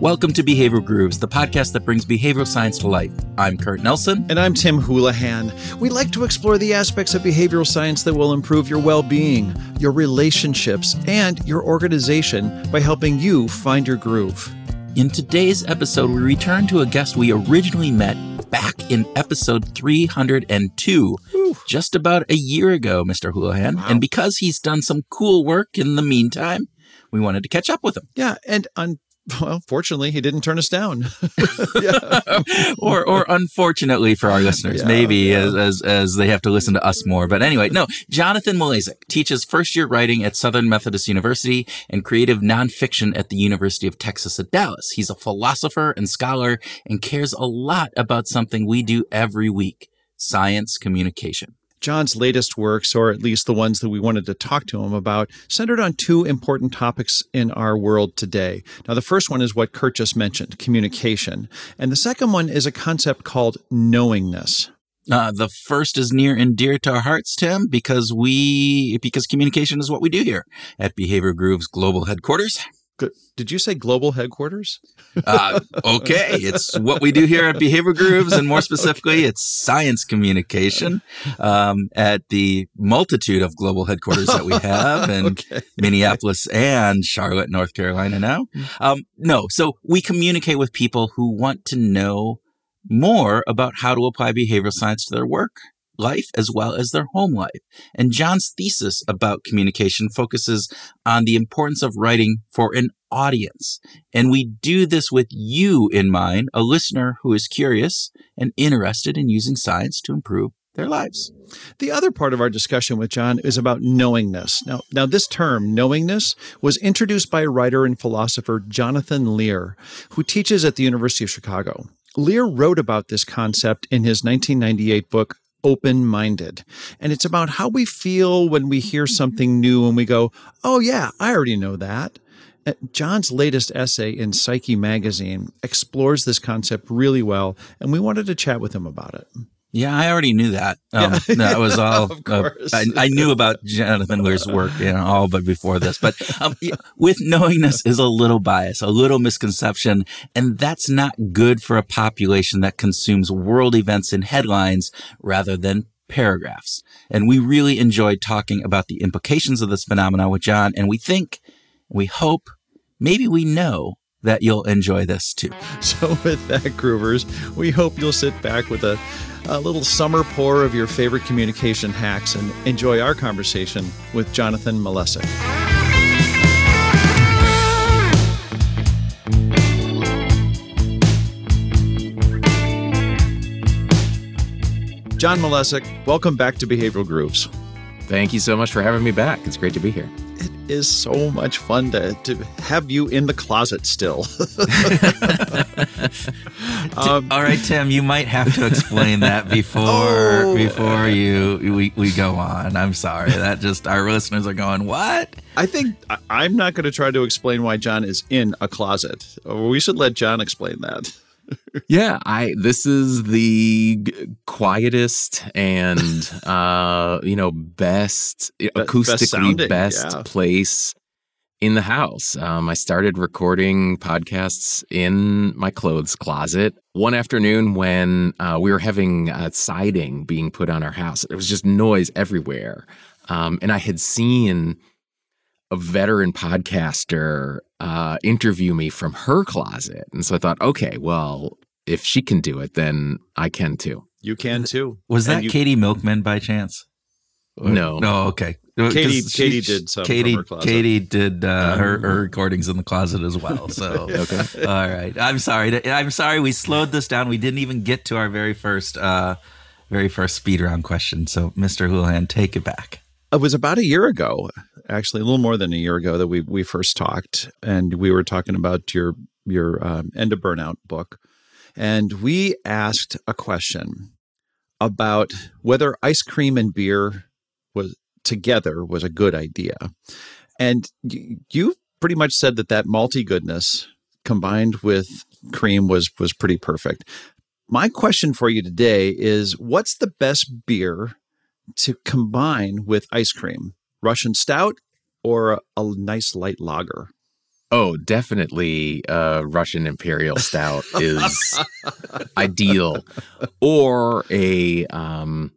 Welcome to Behavioral Grooves, the podcast that brings behavioral science to life. I'm Kurt Nelson. And I'm Tim Houlihan. We like to explore the aspects of behavioral science that will improve your well being, your relationships, and your organization by helping you find your groove. In today's episode, we return to a guest we originally met back in episode 302, Ooh. just about a year ago, Mr. Houlihan. Wow. And because he's done some cool work in the meantime, we wanted to catch up with him. Yeah, and on well, fortunately, he didn't turn us down. or, or unfortunately for our listeners, yeah, maybe yeah. As, as, as they have to listen to us more. But anyway, no. Jonathan Malesic teaches first year writing at Southern Methodist University and creative nonfiction at the University of Texas at Dallas. He's a philosopher and scholar and cares a lot about something we do every week: science communication. John's latest works, or at least the ones that we wanted to talk to him about, centered on two important topics in our world today. Now, the first one is what Kurt just mentioned communication. And the second one is a concept called knowingness. Uh, the first is near and dear to our hearts, Tim, because we because communication is what we do here at Behavior Grooves Global Headquarters. Did you say global headquarters? uh, okay, it's what we do here at Behavior Grooves, and more specifically, it's science communication um, at the multitude of global headquarters that we have in okay. Minneapolis and Charlotte, North Carolina. Now, um, no, so we communicate with people who want to know more about how to apply behavioral science to their work life as well as their home life. And John's thesis about communication focuses on the importance of writing for an audience. And we do this with you in mind, a listener who is curious and interested in using science to improve their lives. The other part of our discussion with John is about knowingness. Now, now this term, knowingness, was introduced by writer and philosopher Jonathan Lear, who teaches at the University of Chicago. Lear wrote about this concept in his 1998 book, open minded. And it's about how we feel when we hear something new and we go, oh, yeah, I already know that. Uh, John's latest essay in Psyche magazine explores this concept really well, and we wanted to chat with him about it. Yeah, I already knew that. Um, yeah. that was all. uh, I, I, knew about Jonathan Lear's work, you know, all but before this. But um, with knowingness is a little bias, a little misconception, and that's not good for a population that consumes world events in headlines rather than paragraphs. And we really enjoyed talking about the implications of this phenomenon with John, and we think, we hope, maybe we know that you'll enjoy this too. So, with that, Groovers, we hope you'll sit back with a a little summer pour of your favorite communication hacks and enjoy our conversation with Jonathan Malesic. John Malesic, welcome back to Behavioral Grooves. Thank you so much for having me back. It's great to be here. It is so much fun to, to have you in the closet still. um, All right, Tim, you might have to explain that before oh, before you we, we go on. I'm sorry. That just our listeners are going, "What?" I think I'm not going to try to explain why John is in a closet. We should let John explain that yeah, I this is the quietest and uh you know best Be- acoustically best, best yeah. place in the house. Um, I started recording podcasts in my clothes closet one afternoon when uh, we were having uh, siding being put on our house. There was just noise everywhere, um, and I had seen a veteran podcaster uh, interview me from her closet. And so I thought, okay, well, if she can do it, then I can too. You can too. Was that you- Katie Milkman by chance? No. No, okay. Katie, she, Katie did some. Katie, Katie did uh, her, her recordings in the closet as well. So okay, all right. I'm sorry. To, I'm sorry. We slowed this down. We didn't even get to our very first, uh, very first speed round question. So, Mr. Houlihan, take it back. It was about a year ago, actually, a little more than a year ago that we we first talked, and we were talking about your your um, end of burnout book, and we asked a question about whether ice cream and beer was together was a good idea, and you pretty much said that that malty goodness combined with cream was was pretty perfect. My question for you today is what's the best beer to combine with ice cream? Russian stout or a, a nice light lager? Oh, definitely uh, Russian Imperial Stout is ideal. Or a um,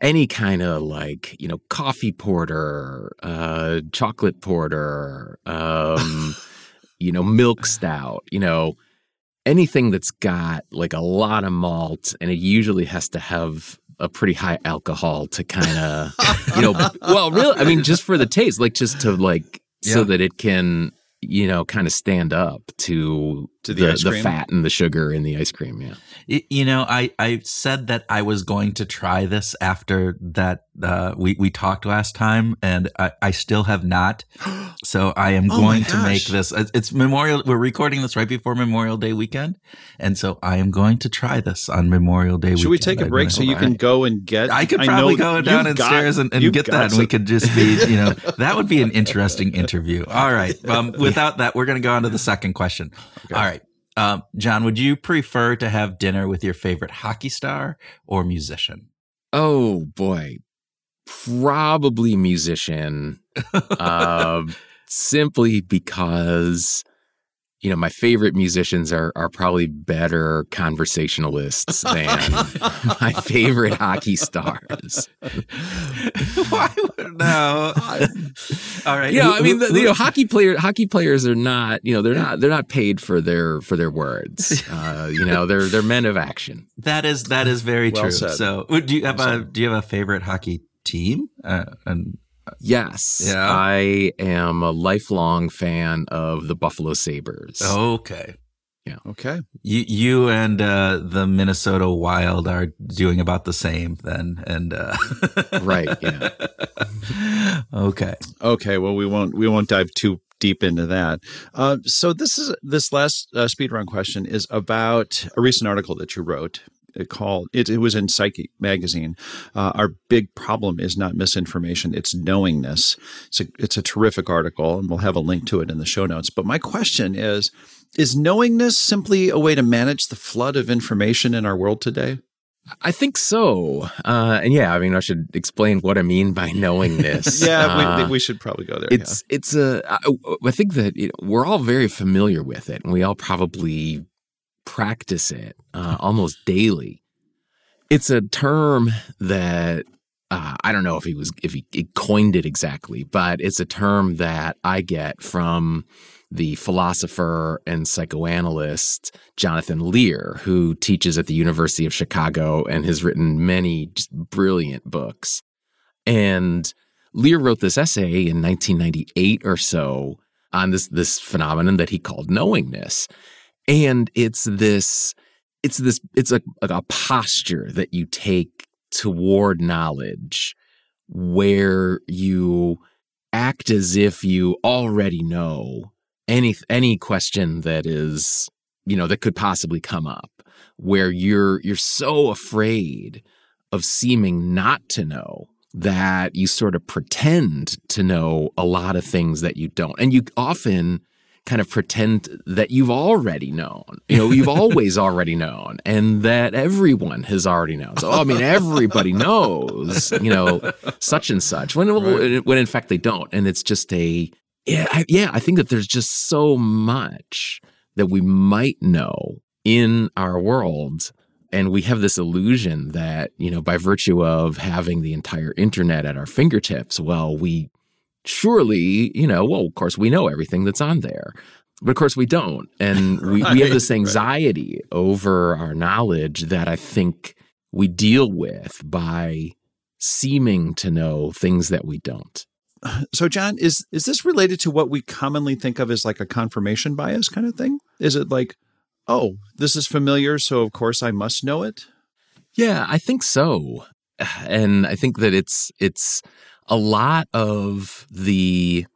any kind of like, you know, coffee porter, uh, chocolate porter, um, you know, milk stout, you know, anything that's got like a lot of malt and it usually has to have a pretty high alcohol to kind of, you know, well, really, I mean, just for the taste, like just to like, yeah. so that it can you know, kind of stand up to to the, the, the, fat and the sugar in the ice cream. Yeah. You know, I, I said that I was going to try this after that uh, we, we talked last time, and I, I still have not. So I am oh going to make this. It's Memorial. We're recording this right before Memorial Day weekend, and so I am going to try this on Memorial Day. Weekend. Should weekend. we take a break so you can go and get? I could probably go downstairs and, and get that, and we could just be, you know, that would be an interesting interview. All right. Um, without that, we're going to go on to the second question. Okay. All right. Um, John, would you prefer to have dinner with your favorite hockey star or musician? Oh boy, probably musician. uh, simply because you know, my favorite musicians are are probably better conversationalists than my favorite hockey stars. Why would no? All right. Yeah, I mean, the, you know, hockey player hockey players are not, you know, they're not they're not paid for their for their words. Uh, you know, they're they're men of action. That is that is very well true. Said. So, do you have well a said. do you have a favorite hockey team? Uh, and Yes. Yeah. I am a lifelong fan of the Buffalo Sabres. Okay. Yeah. Okay. You you and uh, the Minnesota Wild are doing about the same then, and uh... right. Yeah. okay. Okay. Well, we won't we won't dive too deep into that. Uh, so this is this last uh, speed run question is about a recent article that you wrote called it, it was in Psyche magazine. Uh, our big problem is not misinformation; it's knowingness. It's a it's a terrific article, and we'll have a link to it in the show notes. But my question is: Is knowingness simply a way to manage the flood of information in our world today? I think so. Uh, and yeah, I mean, I should explain what I mean by knowingness. yeah, uh, we, we, should probably go there. It's yeah. it's a. I, I think that know, we're all very familiar with it, and we all probably practice it uh, almost daily. It's a term that uh, I don't know if he was if he, he coined it exactly, but it's a term that I get from the philosopher and psychoanalyst Jonathan Lear, who teaches at the University of Chicago and has written many just brilliant books. And Lear wrote this essay in 1998 or so on this this phenomenon that he called knowingness and it's this it's this it's a, a posture that you take toward knowledge where you act as if you already know any any question that is you know that could possibly come up where you're you're so afraid of seeming not to know that you sort of pretend to know a lot of things that you don't. And you often kind of pretend that you've already known. You know, you've always already known, and that everyone has already known. So, I mean, everybody knows, you know, such and such. When right. when in fact they don't, and it's just a yeah, I, yeah. I think that there's just so much that we might know in our world. And we have this illusion that, you know, by virtue of having the entire internet at our fingertips, well, we surely, you know, well, of course, we know everything that's on there. But of course, we don't. And we, right, we have this anxiety right. over our knowledge that I think we deal with by seeming to know things that we don't. So, John, is is this related to what we commonly think of as like a confirmation bias kind of thing? Is it like, oh, this is familiar, so of course I must know it? Yeah, I think so. And I think that it's it's a lot of the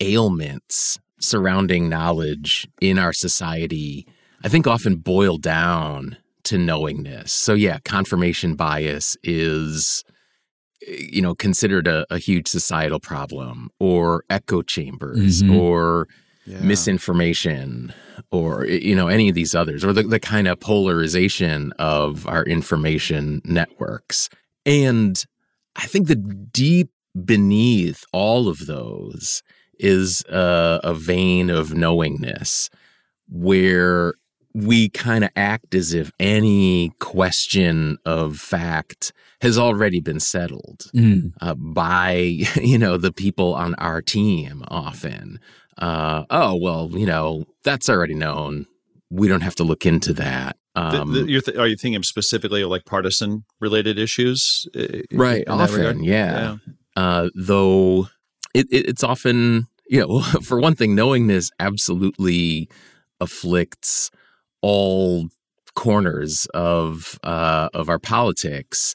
ailments surrounding knowledge in our society, I think often boil down to knowingness. So, yeah, confirmation bias is you know considered a, a huge societal problem or echo chambers mm-hmm. or yeah. misinformation or you know any of these others or the, the kind of polarization of our information networks and i think the deep beneath all of those is a, a vein of knowingness where we kind of act as if any question of fact has already been settled mm. uh, by you know the people on our team often. Uh, oh well you know that's already known. We don't have to look into that. Um, the, the, th- are you thinking specifically of like partisan related issues uh, right often yeah, yeah. Uh, though it, it, it's often you know for one thing knowingness absolutely afflicts all corners of uh, of our politics,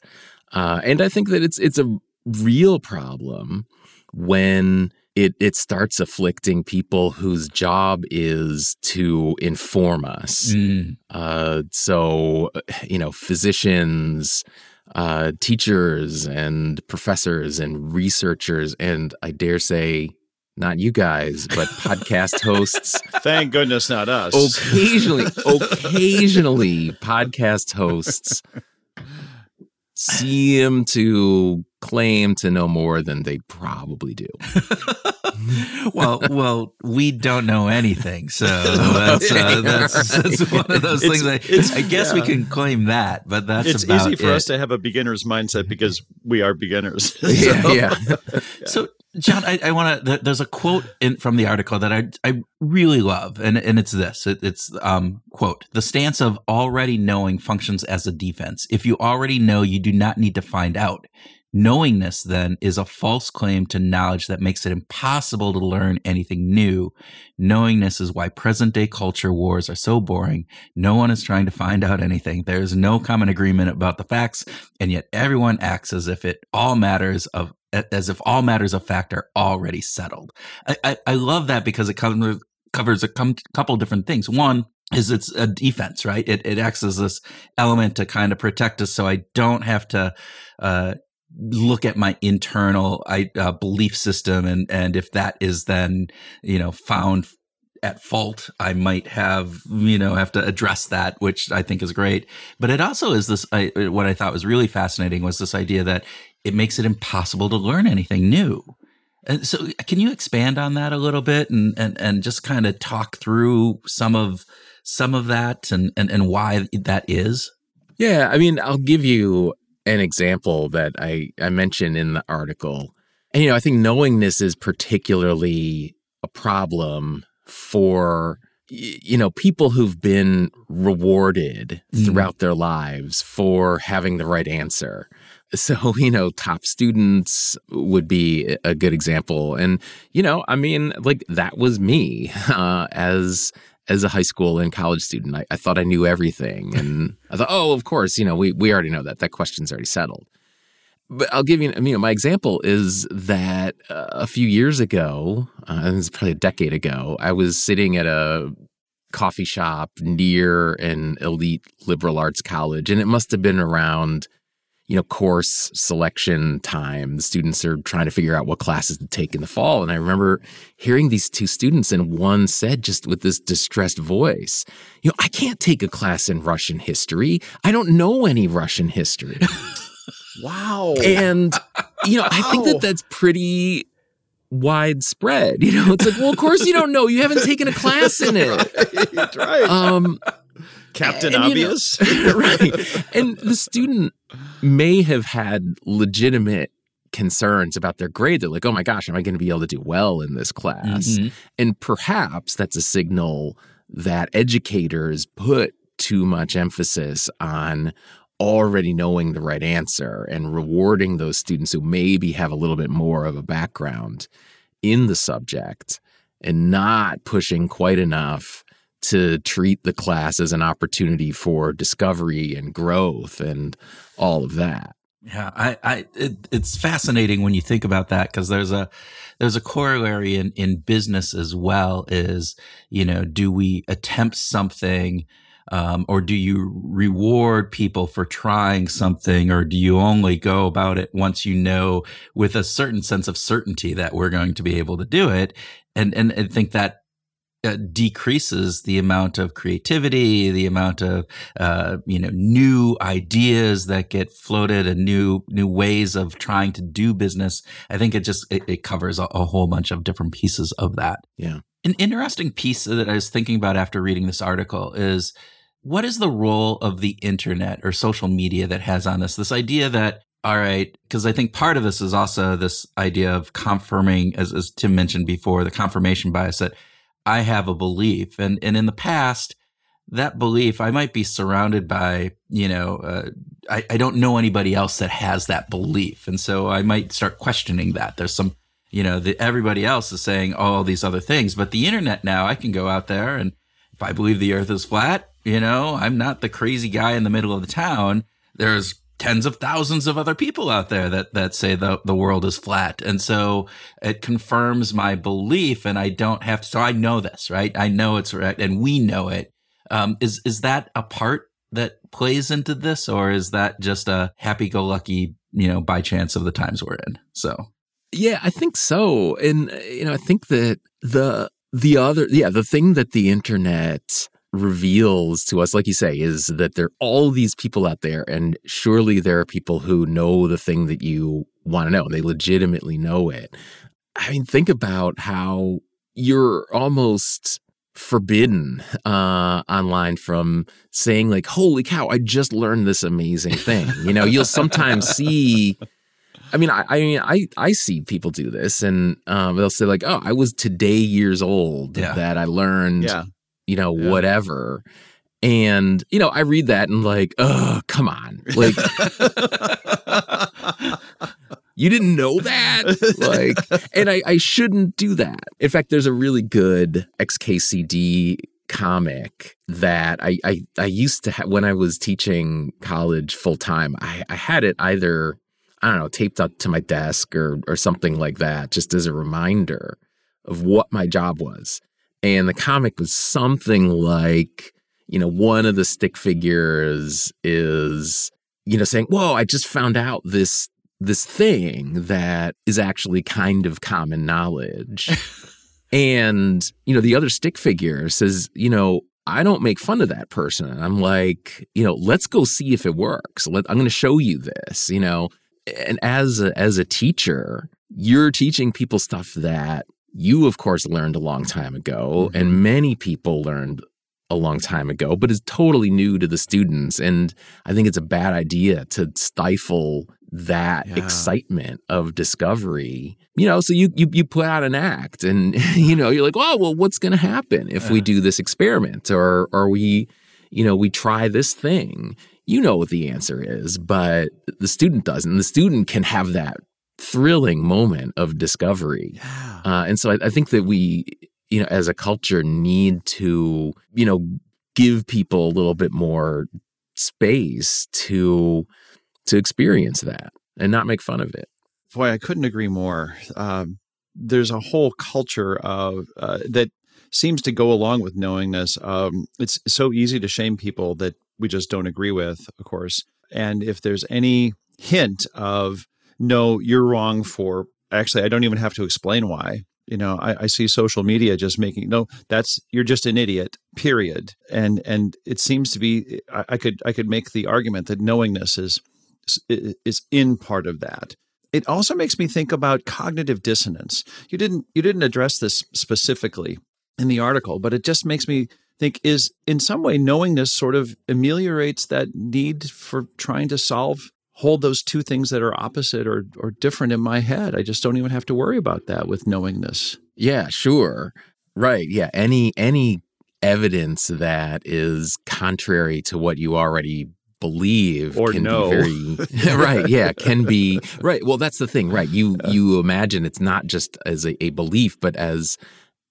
uh, and I think that it's it's a real problem when it it starts afflicting people whose job is to inform us. Mm. Uh, so you know, physicians. Uh, teachers and professors and researchers, and I dare say not you guys, but podcast hosts. Thank goodness, not us. Occasionally, occasionally, podcast hosts seem to claim to know more than they probably do. well, well, we don't know anything, so that's, uh, that's, that's one of those it's, things. I, I guess yeah. we can claim that, but that's it's easy for it. us to have a beginner's mindset because we are beginners. so, yeah, yeah. So John, I, I want to. There's a quote in, from the article that I I really love, and and it's this. It, it's um quote: "The stance of already knowing functions as a defense. If you already know, you do not need to find out. Knowingness then is a false claim to knowledge that makes it impossible to learn anything new. Knowingness is why present day culture wars are so boring. No one is trying to find out anything. There is no common agreement about the facts, and yet everyone acts as if it all matters of as if all matters of fact are already settled. I, I, I love that because it covers, covers a com- couple different things. One is it's a defense, right? It, it acts as this element to kind of protect us so I don't have to uh, look at my internal uh, belief system and, and if that is then, you know, found at fault, I might have, you know, have to address that, which I think is great. But it also is this, I, what I thought was really fascinating was this idea that it makes it impossible to learn anything new. And so, can you expand on that a little bit and and, and just kind of talk through some of some of that and, and and why that is? Yeah, I mean, I'll give you an example that I I mentioned in the article. And you know, I think knowingness is particularly a problem for you know people who've been rewarded mm. throughout their lives for having the right answer so, you know, top students would be a good example. And, you know, I mean, like that was me uh, as as a high school and college student. I, I thought I knew everything. And I thought, oh, of course, you know, we, we already know that. That question's already settled. But I'll give you, you know, my example is that uh, a few years ago, uh, it's probably a decade ago, I was sitting at a coffee shop near an elite liberal arts college, and it must have been around you know, course selection time. The students are trying to figure out what classes to take in the fall. And I remember hearing these two students, and one said, just with this distressed voice, you know, I can't take a class in Russian history. I don't know any Russian history. wow. And, you know. I think that that's pretty widespread. You know, it's like, well, of course you don't know. You haven't taken a class in it. right. right. Um, Captain and, Obvious. You know, right. And the student may have had legitimate concerns about their grade. They're like, oh my gosh, am I going to be able to do well in this class? Mm-hmm. And perhaps that's a signal that educators put too much emphasis on already knowing the right answer and rewarding those students who maybe have a little bit more of a background in the subject and not pushing quite enough to treat the class as an opportunity for discovery and growth and all of that. Yeah, I, I, it, it's fascinating when you think about that because there's a, there's a corollary in in business as well. Is you know, do we attempt something, um, or do you reward people for trying something, or do you only go about it once you know with a certain sense of certainty that we're going to be able to do it? And and I think that uh, decreases the amount of creativity, the amount of uh, you know new ideas that get floated, and new new ways of trying to do business. I think it just it, it covers a, a, whole bunch of different pieces of that. Yeah, an interesting piece that I was thinking about after reading this article is what is the role of the internet or social media that has on this? This idea that all right, because I think part of this is also this idea of confirming, as, as Tim mentioned before, the confirmation bias that I have a belief. And, and in the past, that belief, I might be surrounded by, you know, uh, I, I don't know anybody else that has that belief. And so I might start questioning that. There's some, you know, the, everybody else is saying all these other things, but the internet now, I can go out there and if I believe the earth is flat, you know, I'm not the crazy guy in the middle of the town. There's tens of thousands of other people out there that that say the the world is flat. And so it confirms my belief and i don't have to so i know this right? I know it's right and we know it. Um, is is that a part that plays into this or is that just a happy-go-lucky you know by chance of the times we're in? So. Yeah i think so. And you know i think that the the other yeah the thing that the internet reveals to us, like you say, is that there are all these people out there, and surely there are people who know the thing that you want to know, and they legitimately know it. I mean, think about how you're almost forbidden uh, online from saying like holy cow i just learned this amazing thing you know you'll sometimes see I mean, I, I mean, I, I see people do this, and um, they'll say like, "Oh, I was today years old yeah. that I learned yeah you know, yeah. whatever. And, you know, I read that and like, oh, come on. Like, you didn't know that? Like, and I, I shouldn't do that. In fact, there's a really good XKCD comic that I, I, I used to have when I was teaching college full time. I, I had it either, I don't know, taped up to my desk or, or something like that, just as a reminder of what my job was. And the comic was something like, you know, one of the stick figures is, you know, saying, Whoa, I just found out this this thing that is actually kind of common knowledge. and, you know, the other stick figure says, you know, I don't make fun of that person. I'm like, you know, let's go see if it works. Let, I'm going to show you this, you know. And as a, as a teacher, you're teaching people stuff that you, of course, learned a long time ago, mm-hmm. and many people learned a long time ago, but is totally new to the students. And I think it's a bad idea to stifle that yeah. excitement of discovery. You know, so you you you put out an act and you know, you're like, oh well, what's gonna happen if yeah. we do this experiment or or we, you know, we try this thing? You know what the answer is, but the student doesn't. The student can have that thrilling moment of discovery. Yeah. Uh, and so I, I think that we, you know, as a culture need to, you know, give people a little bit more space to to experience that and not make fun of it. Boy, I couldn't agree more. Um, there's a whole culture of uh, that seems to go along with knowingness. Um, it's so easy to shame people that we just don't agree with, of course. And if there's any hint of no, you're wrong for actually, I don't even have to explain why. You know, I, I see social media just making no, that's you're just an idiot, period. And and it seems to be I, I could I could make the argument that knowingness is is in part of that it also makes me think about cognitive dissonance you didn't you didn't address this specifically in the article but it just makes me think is in some way knowingness sort of ameliorates that need for trying to solve hold those two things that are opposite or or different in my head. I just don't even have to worry about that with knowingness. Yeah, sure. Right. Yeah. Any any evidence that is contrary to what you already believe or can no. be very right yeah can be right well that's the thing right you you imagine it's not just as a, a belief but as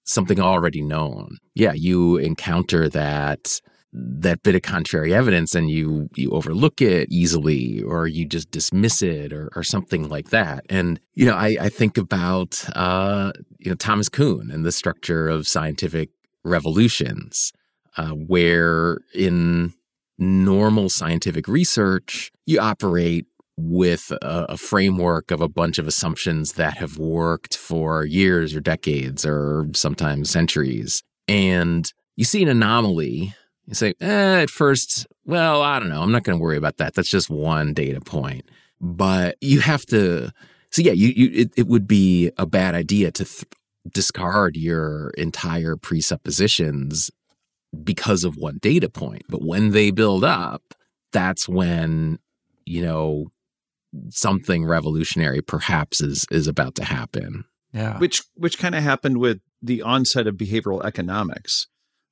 something already known yeah you encounter that that bit of contrary evidence and you you overlook it easily or you just dismiss it or, or something like that. And you know i, I think about uh, you know thomas kuhn and the structure of scientific revolutions uh, where in normal scientific research you operate with a, a, framework of a bunch of assumptions that have worked for years or decades or sometimes centuries. And you see an anomaly, you say, eh, at first, well, I don't know. I'm not going to worry about that. That's just one data point. But you have to, so yeah, you, you it, it would be a bad idea to th- discard your entire presuppositions because of one data point. But when they build up, that's when, you know, something revolutionary perhaps is is about to happen. Yeah. Which which kind of happened with the onset of behavioral economics.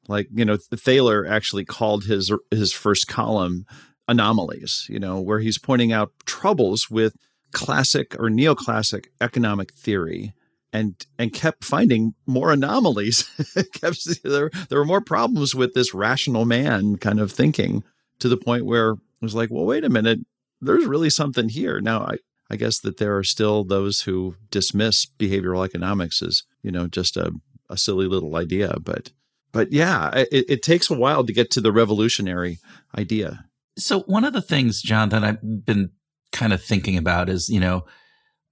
Like, you know, Thaler actually called his his first column anomalies, you know, where he's pointing out troubles with classic or neoclassic economic theory and and kept finding more anomalies. kept, there, there were more problems with this rational man kind of thinking to the point where it was like, well, wait a minute, there's really something here. Now, I, I guess that there are still those who dismiss behavioral economics as, you know, just a, a silly little idea. But but yeah, it, it takes a while to get to the revolutionary idea. So one of the things, John, that I've been kind of thinking about is, you know,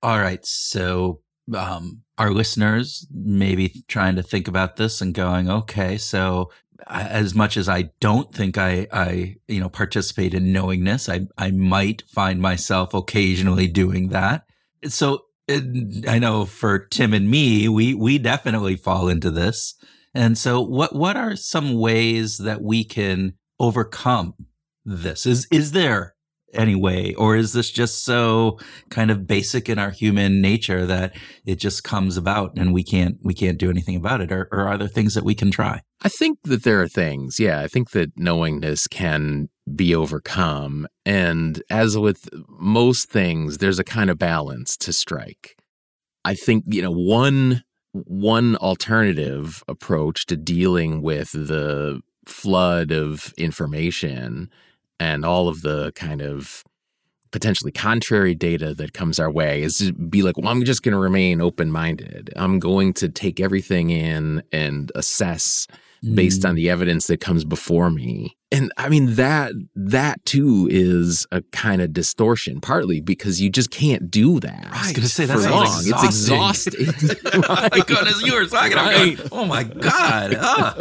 all right, so um, our listeners maybe trying to think about this and going, okay, so as much as I don't think I, I, you know, participate in knowingness, I, I might find myself occasionally doing that. So it, I know for Tim and me, we, we definitely fall into this. And so what, what are some ways that we can overcome this? Is, is there anyway or is this just so kind of basic in our human nature that it just comes about and we can't we can't do anything about it? Or, or are there things that we can try? I think that there are things. Yeah i think that knowingness can be overcome. And as with most things there's a kind of balance to strike. I think you know one one alternative approach to dealing with the flood of information and all of the kind of potentially contrary data that comes our way is to be like, well, I'm just going to remain open minded. I'm going to take everything in and assess based on mm. the evidence that comes before me and I mean that that too is a kind of distortion, partly because you just can't do that. Right. I was going to say that's long. Exhausting. It's exhausting. oh my goodness, you were talking right. about. Oh my god, ah,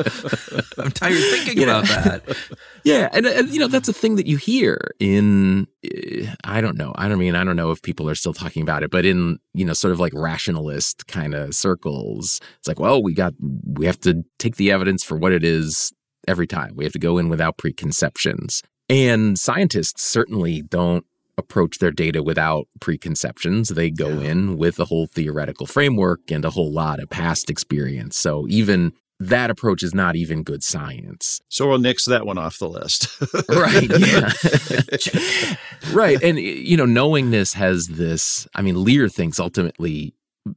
I'm tired thinking yeah. about that. Yeah, and, and, you know that's a thing that you hear in. Eh, I don't know. I don't mean I don't know if people are still talking about it, but in you know sort of like rationalist kind of circles, it's like, well, we got we have to take the evidence for what it is every time. We have to go in without preconceptions. And scientists certainly don't approach their data without preconceptions. They go yeah. in with a whole theoretical framework and a whole lot of past experience. So even that approach is not even good science. So we'll nix that one off the list. right. Yeah. right. And, you know, knowingness has this, I mean, Lear thinks ultimately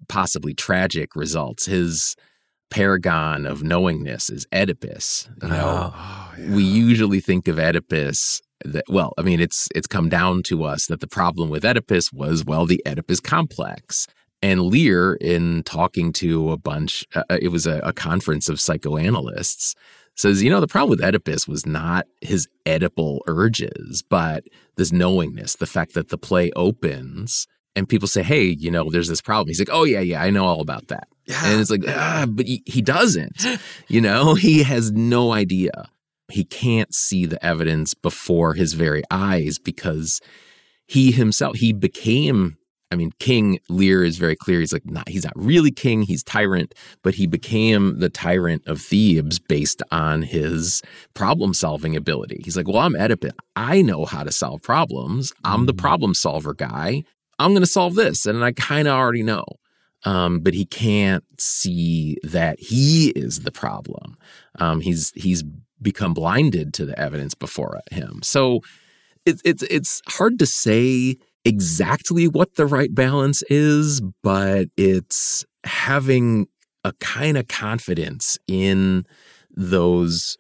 possibly tragic results. His paragon of knowingness is Oedipus. You know, oh, yeah. we usually think of Oedipus that well, I mean, it's it's come down to us that the problem with Oedipus was well, the Oedipus complex. And Lear, in talking to a bunch, uh, uh, it was a, a conference of psychoanalysts, says, you know, the problem with Oedipus was not his Oedipal urges, but this knowingness, the fact that the play opens and people say, hey, you know, there's this problem. He's like, oh, yeah, yeah, I know all about that. Yeah. And it's like, ah, but he, he doesn't. you know, he has no idea. He can't see the evidence before his very eyes because he himself, he became I mean, King Lear is very clear. He's like, not, he's not really king. He's tyrant, but he became the tyrant of Thebes based on his problem solving ability. He's like, well, I'm Oedipus. I know how to solve problems. I'm the mm. problem solver guy. I'm going to solve this. And I kind of already know. Um, but he can't see that he is the problem. Um, he's he's become blinded to the evidence before him. So it's it's it's hard to say exactly what the right balance is, but it's having a kind of confidence in those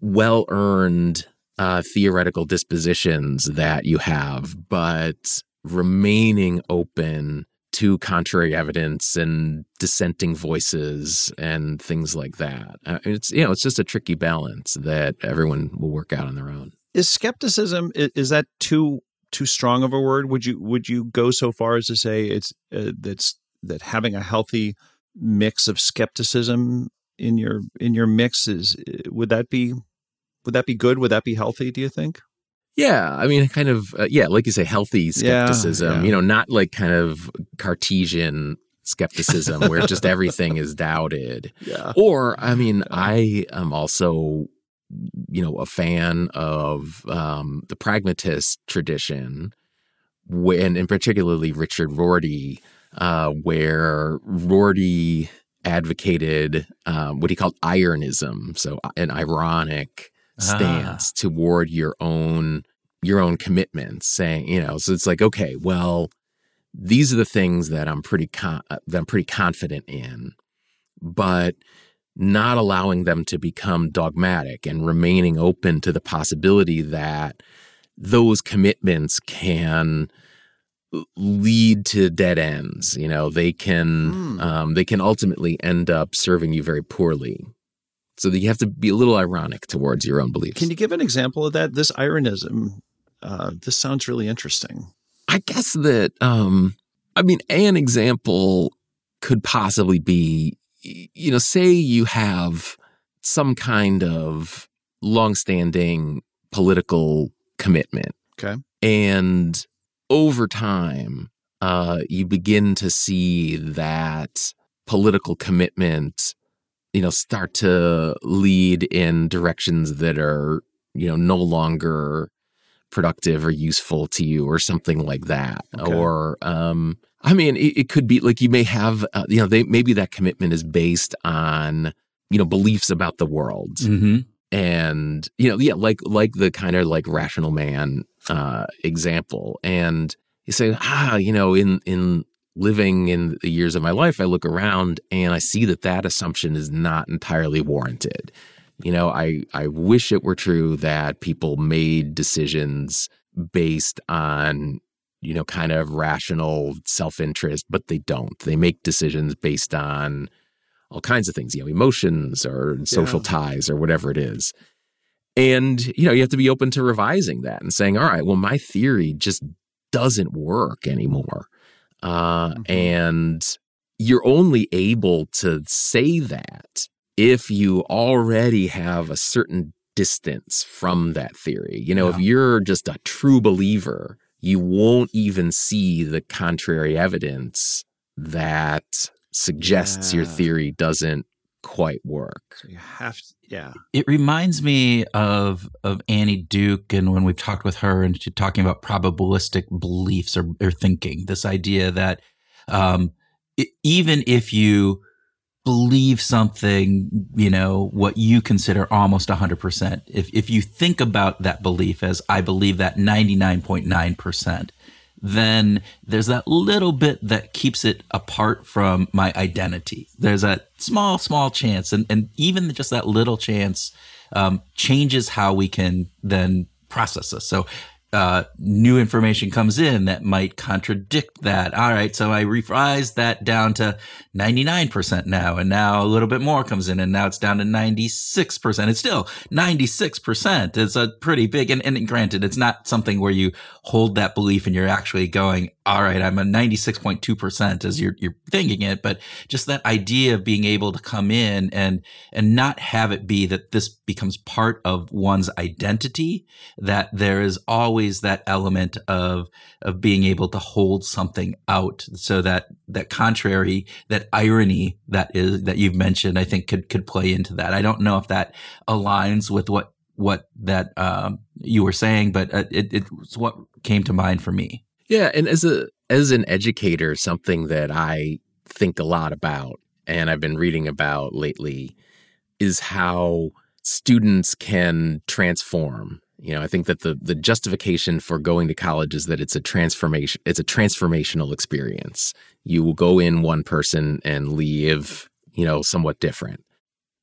well earned uh, theoretical dispositions that you have, but remaining open to contrary evidence and dissenting voices and things like that. Uh, it's you know it's just a tricky balance that everyone will work out on their own. Is skepticism is that too too strong of a word? Would you would you go so far as to say it's uh, that's that having a healthy mix of skepticism in your in your mixes would that be would that be good would that be healthy do you think yeah, I mean, kind of, uh, yeah, like you say, healthy skepticism. Yeah. You know, not like kind of Cartesian skepticism where just everything is doubted. Yeah. Or, I mean. I am also, you know, a fan of um, the pragmatist tradition, when, and particularly Richard Rorty, uh, where Rorty advocated um, what he called ironism, so uh, an ironic stance ah. toward your own your own commitments saying you know so it's like okay well these are the things that i'm pretty con- uh, that i'm pretty confident in but not allowing them to become dogmatic and remaining open to the possibility that those commitments can lead to dead ends you know they can mm. um, they can ultimately end up serving you very poorly so that you have to be a little ironic towards your own beliefs. Can you give an example of that? This ironism. Uh, this sounds really interesting. I guess that um, I mean, an example could possibly be, you know, say you have some kind of longstanding political commitment. Okay. And over time, uh, you begin to see that political commitment you know start to lead in directions that are you know no longer productive or useful to you or something like that okay. or um i mean it, it, could be like you may have uh, you know they maybe that commitment is based on you know beliefs about the world mm-hmm. and you know yeah like like the kind of like rational man uh example and you say ah you know in in living in the years of my life, I look around and I see that that assumption is not entirely warranted. You know, I, I wish it were true that people made decisions based on, you know, kind of rational self interest, but they don't. They make decisions based on all kinds of things, you know, emotions or social yeah. ties or whatever it is. And, you know, you have to be open to revising that and saying, all right, well, my theory just doesn't work anymore. Uh, mm-hmm. And you're only able to say that if you already have a certain distance from that theory. You know, yeah. if you're just a true believer, you won't even see the contrary evidence that suggests yeah. your theory doesn't quite work. So you have to, yeah. It reminds me of of Annie Duke and when we've talked with her and she's talking about probabilistic beliefs or, or thinking, this idea that um, it, even if you believe something, you know, what you consider almost 100%, if, if you think about that belief as I believe that 99.9%, then there's that little bit that keeps it apart from my identity. There's a small, small chance. And, and even just that little chance um, changes how we can then process this. So uh, new information comes in that might contradict that. All right, so I revised that down to 99% now, and now a little bit more comes in, and now it's down to 96%. It's still 96%. It's a pretty big, and, and granted, it's not something where you hold that belief and you're actually going, all right, I'm a 96.2% as you're, you're thinking it, but just that idea of being able to come in and, and not have it be that this becomes part of one's identity, that there is always that element of, of being able to hold something out so that, that contrary, that irony that is, that you've mentioned, I think could, could play into that. I don't know if that aligns with what, what that, um, you were saying, but uh, it, it's what came to mind for me. Yeah, and as a as an educator, something that I think a lot about and I've been reading about lately is how students can transform. You know, I think that the the justification for going to college is that it's a transformation it's a transformational experience. You will go in one person and leave, you know, somewhat different.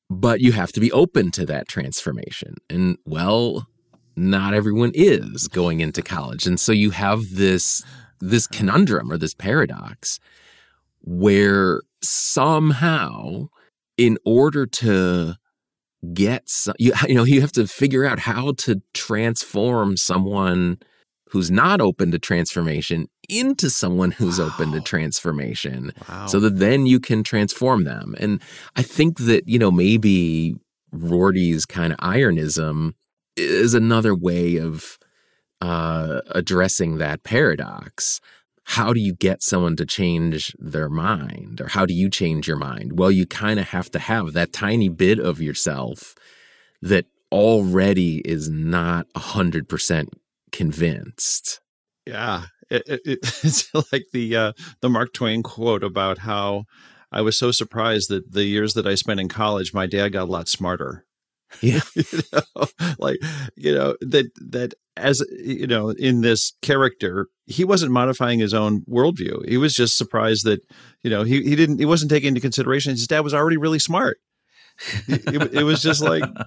But you have to be open to that transformation. And well, not everyone is going into college. And so you have this this conundrum or this paradox where somehow in order to get some, you, you know you have to figure out how to transform someone who's not open to transformation into someone who's wow. open to transformation wow. so that then you can transform them. And I think that, you know, maybe Rorty's kind of ironism is another way of uh, addressing that paradox. How do you get someone to change their mind? Or how do you change your mind? Well, you kind of have to have that tiny bit of yourself that already is not 100% convinced. Yeah. It, it, it's like the uh, the Mark Twain quote about how I was so surprised that the years that I spent in college, my dad got a lot smarter. Yeah. you know, like, you know, that, that as, you know, in this character, he wasn't modifying his own worldview. He was just surprised that, you know, he, he didn't, he wasn't taking into consideration his dad was already really smart. it, it, was just like uh,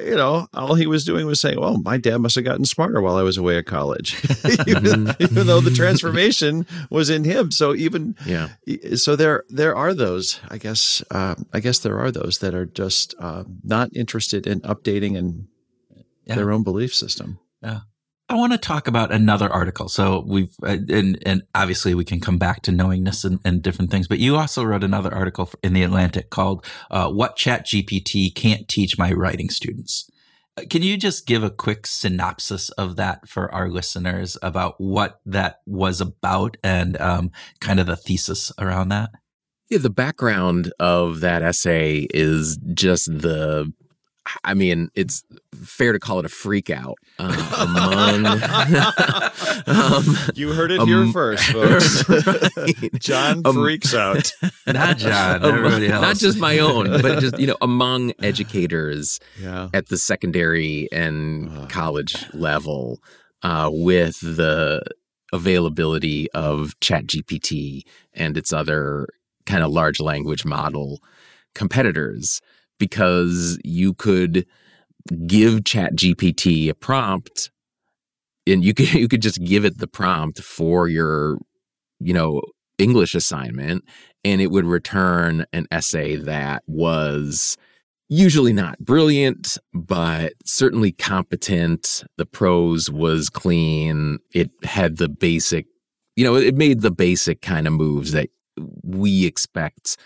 you know all he was doing was saying well my dad must have gotten smarter while i was away at college. Even, mm-hmm. even, though the transformation was in him. So even yeah. so there there are those i guess uh, i guess there are those that are just uh, not interested in updating and yeah. their own belief system. Yeah I want to talk about another article. So we've, uh, and, and obviously we can come back to knowingness and, and different things, but you also wrote another article in the Atlantic called, uh, What Chat GPT Can't Teach My Writing Students. Uh, can you just give a quick synopsis of that for our listeners about what that was about and um, kind of the thesis around that? Yeah, the background of that essay is just the I mean, it's fair to call it a freak out uh, among. um, you heard it um, here first, folks. right. John um, freaks out. Not John, everybody else. Not just my own, but just you know, among educators yeah. at the secondary and college level, uh, with the availability of ChatGPT and its other kind of large language model competitors because you could give chat gpt a prompt and you could you could just give it the prompt for your you know english assignment and it would return an essay that was usually not brilliant but certainly competent. The prose was clean. It had the basic you know it made the basic kind of moves that we expect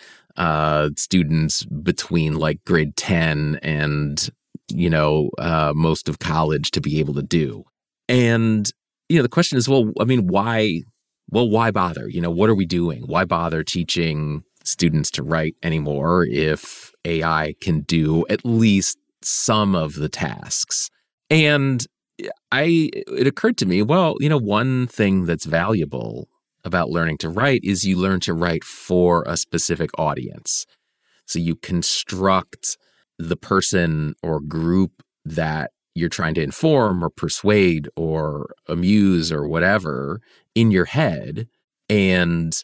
uh, students between like grade 10 and, you know, uh, most of college to be able to do. And, you know, the question is, well, I mean, why, well, why bother? You know, what are we doing? Why bother teaching students to write anymore if AI can do at least some of the tasks? And I, it occurred to me, well, you know, one thing that's valuable about learning to write is you learn to write for a specific audience. So you construct the person or group that you're trying to inform or persuade or amuse or whatever in your head and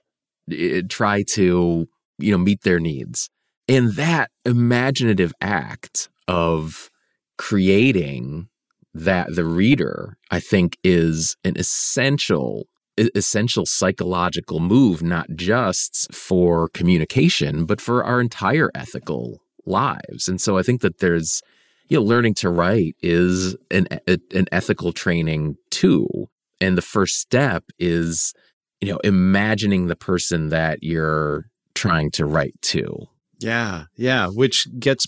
eh, try to you know meet their needs and that imaginative act of creating that the reader i think is an essential essential psychological move, not just for communication, but for our entire ethical lives. And so I think that there's, you know, learning to write is an, an ethical training too. And the first step is, you know, imagining the person that you're trying to write to. Yeah. Yeah. Which gets,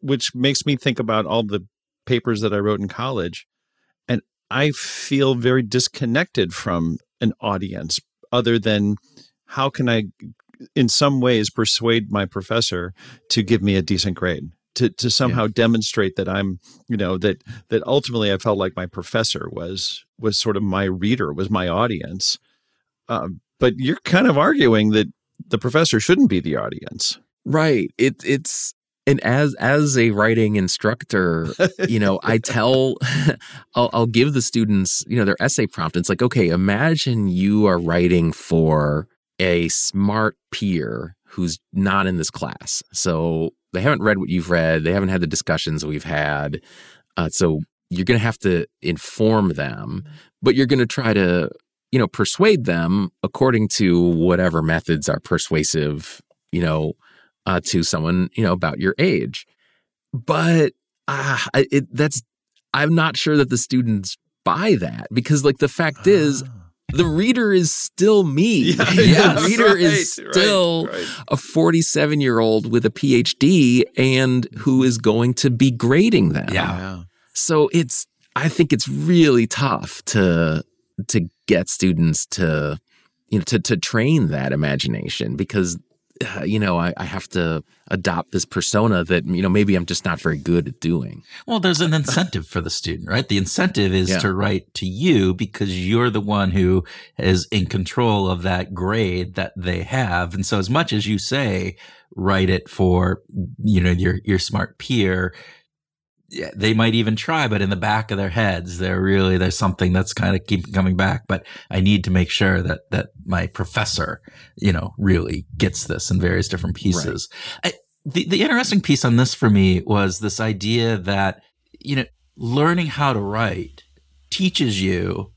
which makes me think about all the papers that I wrote in college. I feel very disconnected from an audience other than how can I, in some ways, persuade my professor to give me a decent grade? To, to somehow yeah. demonstrate that I'm, you know, that that ultimately I felt like my professor was was sort of my reader, was my audience. Um, but you're kind of arguing that the professor shouldn't be the audience, right? It it's and as as a writing instructor you know i tell I'll, I'll, give the students you know their essay prompt. It's like okay imagine you are writing for a smart peer who's not in this class. So they haven't read what you've read. They haven't had the discussions we've had. Uh, so you're going to have to inform them but you're going to try to you know persuade them according to whatever methods are persuasive you know uh, to someone you know about your age but uh, it, that's i'm not sure that the students buy that because like the fact is the reader is still me. Yeah, yeah the reader right, is still right, right. a 47 year old with a PhD and who is going to be grading them. Yeah. So it's, I think it's really tough to to get students to you know to to train that imagination because uh, you know I, I have to adopt this persona that you know maybe I'm just not very good at doing. Well, there's an incentive for the student, right? The incentive is yeah. to write to you because you're the one who is in control of that grade that they have. And so as much as you say write it for you know your your smart peer, yeah, they might even try, but in the back of their heads, they're really there's something that's kind of keep coming back. But I need to make sure that that my professor, you know, really gets this in various different pieces. Right. I, the the interesting piece on this for me was this idea that you know learning how to write teaches you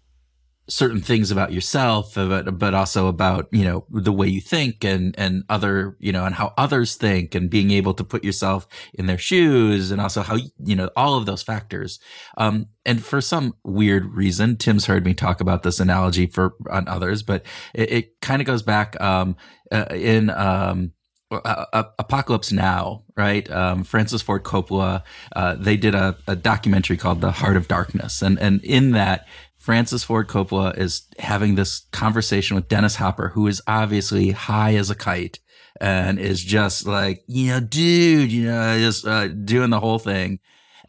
certain things about yourself, but, but also about, you know, the way you think and, and other, you know, and how others think and being able to put yourself in their shoes and also how, you know, all of those factors. Um, and for some weird reason, Tim's heard me talk about this analogy for on others, but it, it kind of goes back, um, uh, in, um, uh, uh, Apocalypse Now, right? Um, Francis Ford Coppola, uh, they did a, a, documentary called The Heart of Darkness, and and in that Francis Ford Coppola is having this conversation with Dennis Hopper, who is obviously high as a kite and is just like, you know, dude, you know, just uh, doing the whole thing.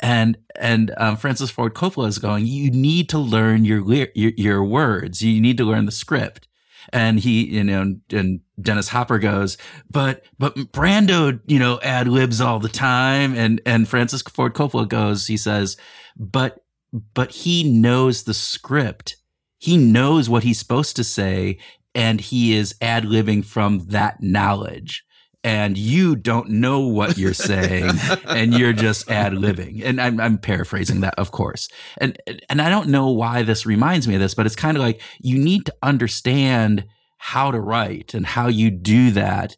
And and um, Francis Ford Coppola is going, you need to learn your, your your words. You need to learn the script. And he, you know, and Dennis Hopper goes, but but Brando, you know, ad libs all the time. And and Francis Ford Coppola goes, he says, but but he knows the script. He knows what he's supposed to say, and he is ad libbing from that knowledge. And you don't know what you're saying, and you're just ad libbing. And I'm, I'm paraphrasing that, of course. And and I don't know why this reminds me of this, but it's kind of like you need to understand how to write and how you do that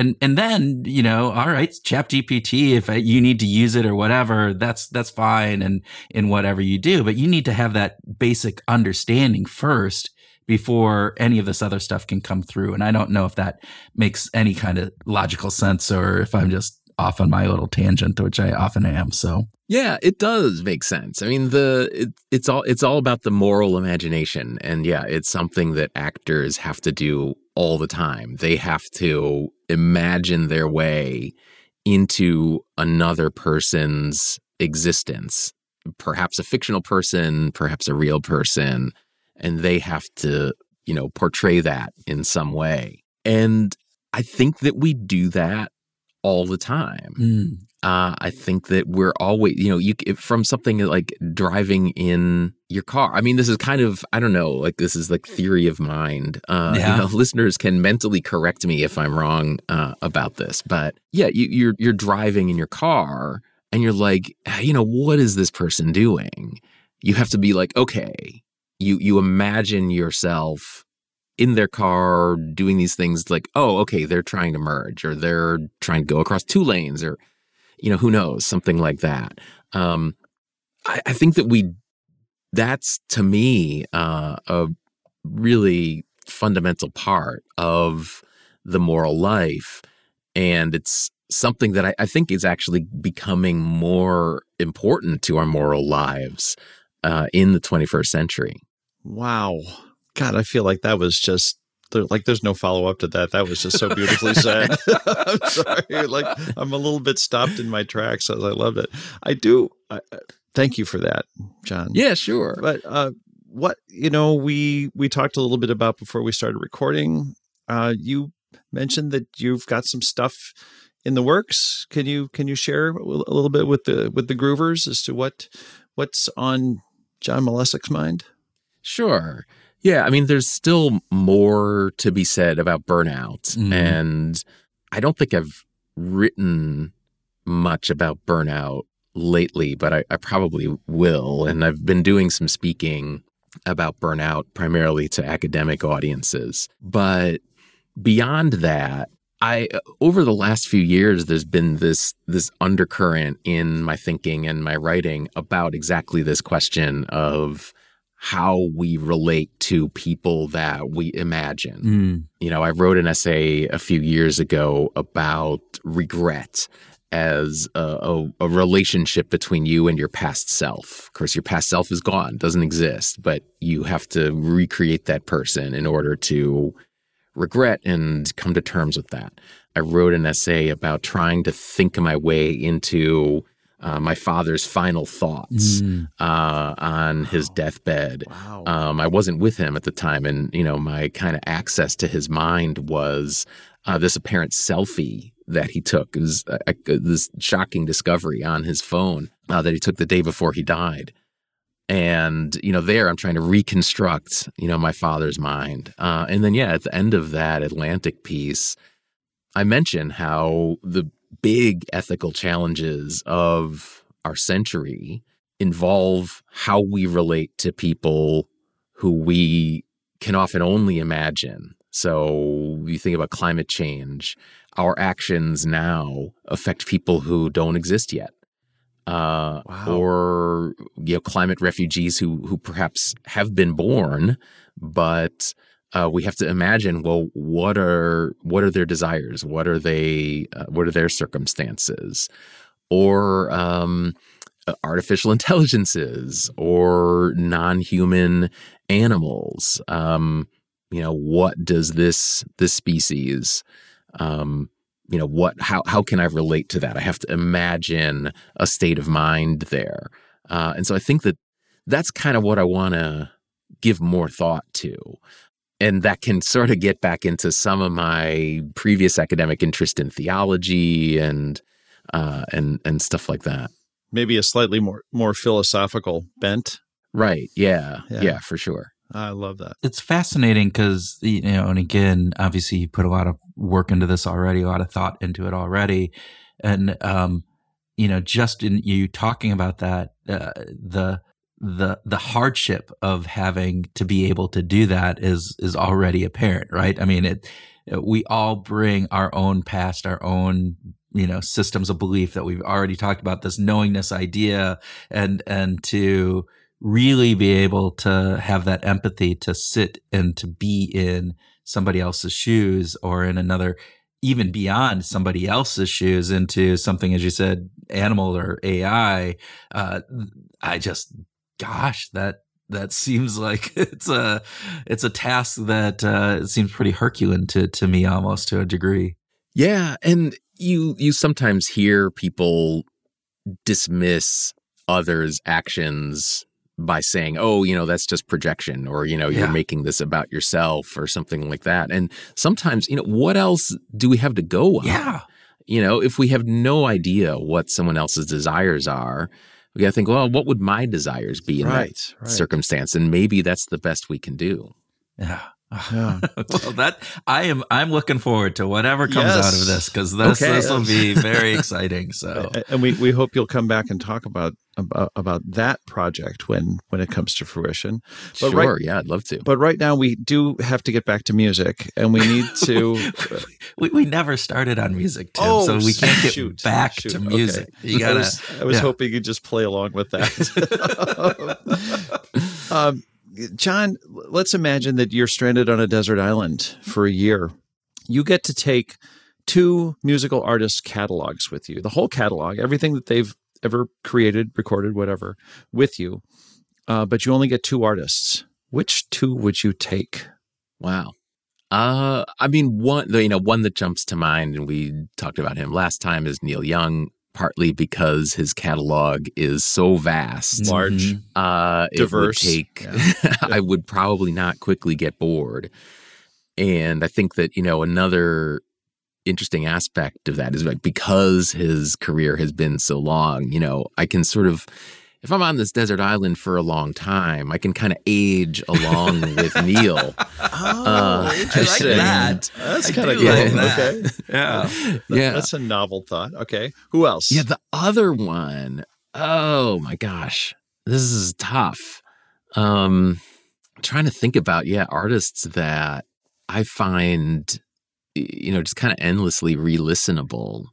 and and then you know all right chat gpt if you need to use it or whatever that's that's fine and in whatever you do but you need to have that basic understanding first before any of this other stuff can come through and i don't know if that makes any kind of logical sense or if i'm just off on my little tangent which i often am so yeah, it does make sense. I mean, the it, it's all it's all about the moral imagination, and yeah, it's something that actors have to do all the time. They have to imagine their way into another person's existence, perhaps a fictional person, perhaps a real person, and they have to, you know, portray that in some way. And I think that we do that all the time. Mm. Uh, I think that we're always, you know, you from something like driving in your car. I mean, this is kind of, I don't know, like this is like theory of mind. Uh, yeah. You know, listeners can mentally correct me if I'm wrong uh, about this, but yeah, you, you're you're driving in your car and you're like, ah, you know, what is this person doing? You have to be like, okay, you you imagine yourself in their car doing these things like, oh, okay, they're trying to merge or they're trying to go across two lanes or, you know, who knows, something like that. Um, I, I think that we, that's to me uh, a really fundamental part of the moral life. And it's something that I, I think is actually becoming more important to our moral lives uh, in the 21st century. Wow. God, I feel like that was just like there's no follow up to that. That was just so beautifully said. I'm sorry, like I'm a little bit stopped in my tracks as I loved it. I do. I, thank you for that, John. Yeah, sure. But uh, what you know, we we talked a little bit about before we started recording. Uh, you mentioned that you've got some stuff in the works. Can you can you share a little bit with the with the Groovers as to what what's on John Malesic's mind? Sure. Yeah, I mean, there's still more to be said about burnout. Mm-hmm. And I don't think I've written much about burnout lately, but I, I, probably will. And I've been doing some speaking about burnout primarily to academic audiences. But beyond that, I over the last few years there's been this this undercurrent in my thinking and my writing about exactly this question of how we relate to people that we imagine. Mm. You know, I wrote an essay a few years ago about regret as a, a, a, relationship between you and your past self. Of course, your past self is gone, doesn't exist, but you have to recreate that person in order to regret and come to terms with that. I wrote an essay about trying to think my way into uh, my father's final thoughts mm. uh, on wow. his deathbed. Wow. Um, I wasn't with him at the time, and you know, my kind of access to his mind was uh, this apparent selfie that he took. It was uh, uh, this shocking discovery on his phone uh, that he took the day before he died. And you know, there I'm trying to reconstruct, you know, my father's mind. and then, yeah, at the end of that Atlantic piece, I mention how the big ethical challenges of our century involve how we relate to people who we can often only imagine. So you think about climate change, our actions now affect people who don't exist yet. Uh, wow. or you know climate refugees who who perhaps have been born but uh, we have to imagine well what are what are their desires? What are they uh, what are their circumstances? Or um, uh, artificial intelligences or non-human animals. Um, you know what does this this species um, you know what how how can i relate to that? I have to imagine a state of mind there. Uh, and so i think that that's kind of what i want to give more thought to and that can sort of get back into some of my previous academic interest in theology and uh, and and stuff like that. Maybe a slightly more more philosophical bent. Right. Yeah. Yeah. yeah for sure. I love that. It's fascinating because you know, and again, obviously, you put a lot of work into this already, a lot of thought into it already, and um, you know, just in you talking about that, uh, the the the hardship of having to be able to do that is is already apparent, right? I mean, it we all bring our own past, our own you know systems of belief that we've already talked about this knowingness idea and and to really be able to have that empathy to sit and to be in somebody else's shoes or in another even beyond somebody else's shoes into something as you said animal or ai uh, i just gosh, that that seems like it's a it's a task that uh, seems pretty Herculean to to me almost to a degree. Yeah, and you you sometimes hear people dismiss others' actions by saying, "Oh, you know, that's just projection," or you know, you're making this about yourself, or something like that. And sometimes, you know, what else do we have to go on? Yeah, you know, if we have no idea what someone else's desires are, we got to think, well, what would my desires be in right, that right. circumstance? And maybe that's the best we can do. Yeah. Yeah. well, that I am. I'm looking forward to whatever comes yes. out of this because this okay. this will be very exciting. So, and we we hope you'll come back and talk about about, about that project when when it comes to fruition. But sure, right, yeah, I'd love to. But right now we do have to get back to music, and we need to. we, we never started on music, Tim, oh, so we can't get shoot, back shoot. to music. Okay. You gotta. I was, I was yeah. hoping you'd just play along with that. um, John, let's imagine that you're stranded on a desert island for a year. You get to take two musical artists' catalogs with you, the whole catalog, everything that they've ever created, recorded, whatever, with you. Uh, but you only get two artists. Which two would you take? Wow. Uh, I mean, one, you know, one that jumps to mind, and we talked about him last time, is Neil Young partly because his catalog is so vast, large, uh, diverse. take, yeah. I would probably not quickly get bored. And I think that you know another interesting aspect of that is like because his career has been so long, you know, I can sort of if I'm on this desert island for a long time, I can kind of age along with Neil. Oh, uh, I like that. That's kind of cool. Like okay. Yeah. yeah. That's a novel thought. Okay. Who else? Yeah. The other one. Oh my gosh. This is tough. Um, I'm trying to think about, yeah, artists that I find, you know, just kind of endlessly re listenable.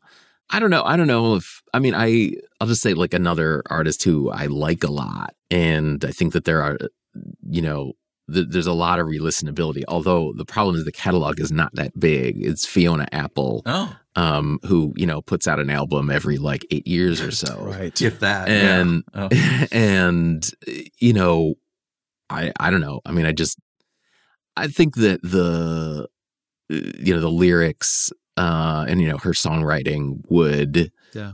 I don't know. I don't know if I mean I I'll just say like another artist who I like a lot and I think that there are you know, th- there's a lot of re-listenability. Although the problem is the catalog is not that big. It's Fiona Apple, oh. um, who you know puts out an album every like eight years or so, right? If that, and yeah. oh. and you know, I I don't know. I mean, I just I think that the you know the lyrics uh, and you know her songwriting would yeah.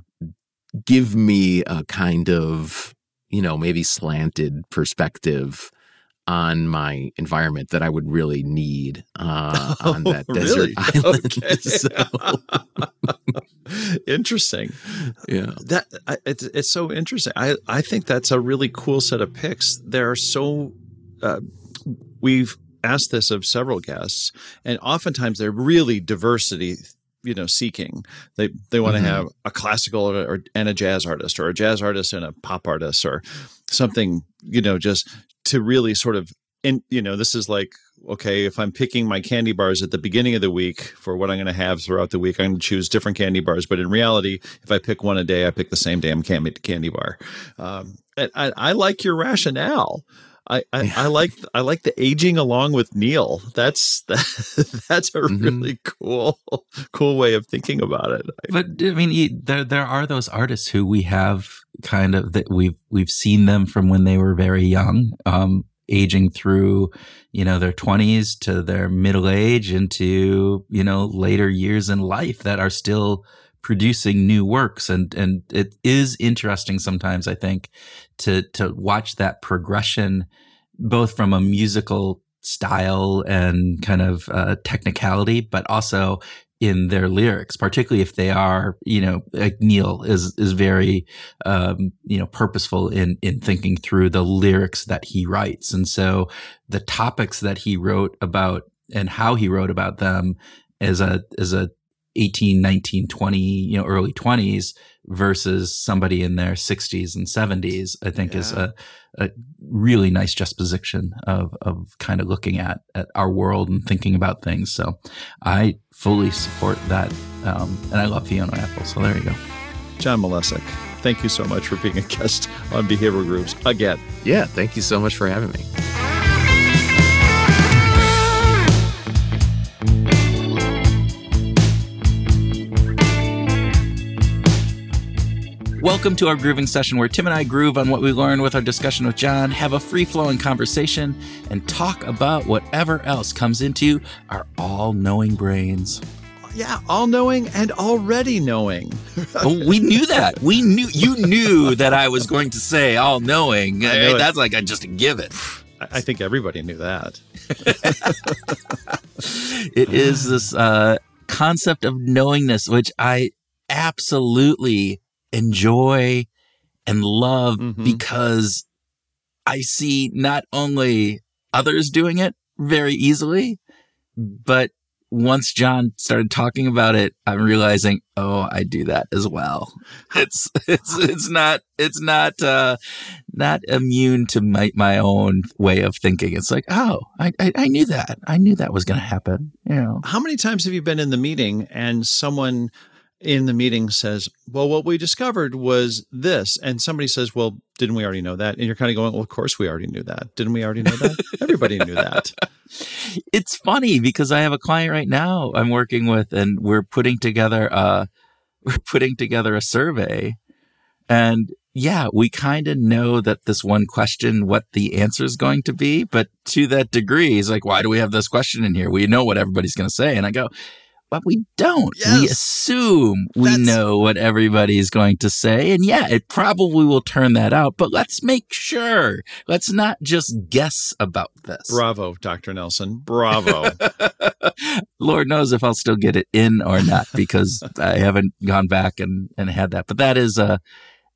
give me a kind of you know maybe slanted perspective on my environment that I would really need uh, on that oh, desert really? island. Okay. interesting. Yeah, that it's it's so interesting. I I think that's a really cool set of picks. There are so uh, we've asked this of several guests, and oftentimes they're really diversity you know seeking. They they want to mm-hmm. have a classical or, or, and a jazz artist or a jazz artist and a pop artist or something you know just to really sort of and you know this is like okay if i'm picking my candy bars at the beginning of the week for what i'm going to have throughout the week i'm going to choose different candy bars but in reality if i pick one a day i pick the same damn candy candy bar. Um, I, I like your rationale I, I, I, like I like the aging along with Neil. That's that, that's a mm-hmm. really cool cool way of thinking about it. But I mean, there there are those artists who we have kind of that we've we've seen them from when they were very young, um, aging through, you know, their twenties to their middle age into you know later years in life that are still producing new works. And and it is interesting sometimes i think to to watch that progression both from a musical style and kind of uh, technicality but also in their lyrics particularly if they are you know like neil is is very um, you know purposeful in in thinking through the lyrics that he writes. And so the topics that he wrote about and how he wrote about them as a as a 18, 19, 20, you know, early 20s versus somebody in their 60s and 70s, I think yeah. is a, a really nice juxtaposition of, of kind of looking at, at our world and thinking about things. So I fully support that. Um, and I love Fiona Apple. So there you go. John Malesic, thank you so much for being a guest on Behavioral Grooves again. Yeah, thank you so much for having me. Welcome to our grooving session where Tim and I groove on what we learned with our discussion with John, have a free flowing conversation, and talk about whatever else comes into our all knowing brains. Yeah, all knowing and already knowing. oh, we knew that. We knew you knew that I was going to say all knowing. That's like I just give it. I think everybody knew that. it is this uh, concept of knowingness, which I absolutely enjoy and love mm-hmm. because I see not only others doing it very easily, but once John started talking about it, I'm realizing, oh, I do that as well. It's it's it's not it's not uh not immune to my my own way of thinking. It's like, oh, I I, I knew that. I knew that was going to happen. You know. How many times have you been in the meeting and someone in the meeting says, Well, what we discovered was this. And somebody says, Well, didn't we already know that? And you're kind of going, Well, of course we already knew that. Didn't we already know that? Everybody knew that. It's funny because I have a client right now I'm working with, and we're putting together a we're putting together a survey. And yeah, we kind of know that this one question, what the answer is going to be, but to that degree, he's like, why do we have this question in here? We know what everybody's going to say. And I go, but we don't. Yes. We assume we That's... know what everybody is going to say. And yeah, it probably will turn that out, but let's make sure. Let's not just guess about this. Bravo, Dr. Nelson. Bravo. Lord knows if I'll still get it in or not because I haven't gone back and, and had that. But that is, uh,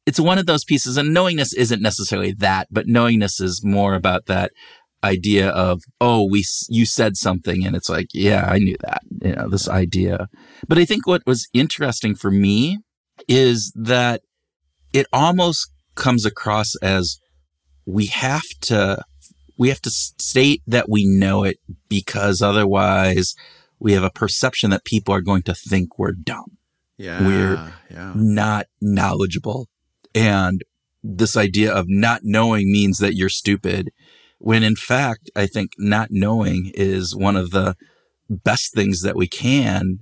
it's one of those pieces and knowingness isn't necessarily that, but knowingness is more about that idea of oh we you said something and it's like yeah i knew that you know this idea. But i think what was interesting for me is that it almost comes across as we have to we have to state that we know it because otherwise we have a perception that people are going to think we're dumb. Yeah we're yeah. not knowledgeable. And this idea of not knowing means that you're stupid when in fact, I think not knowing is one of the best things that we can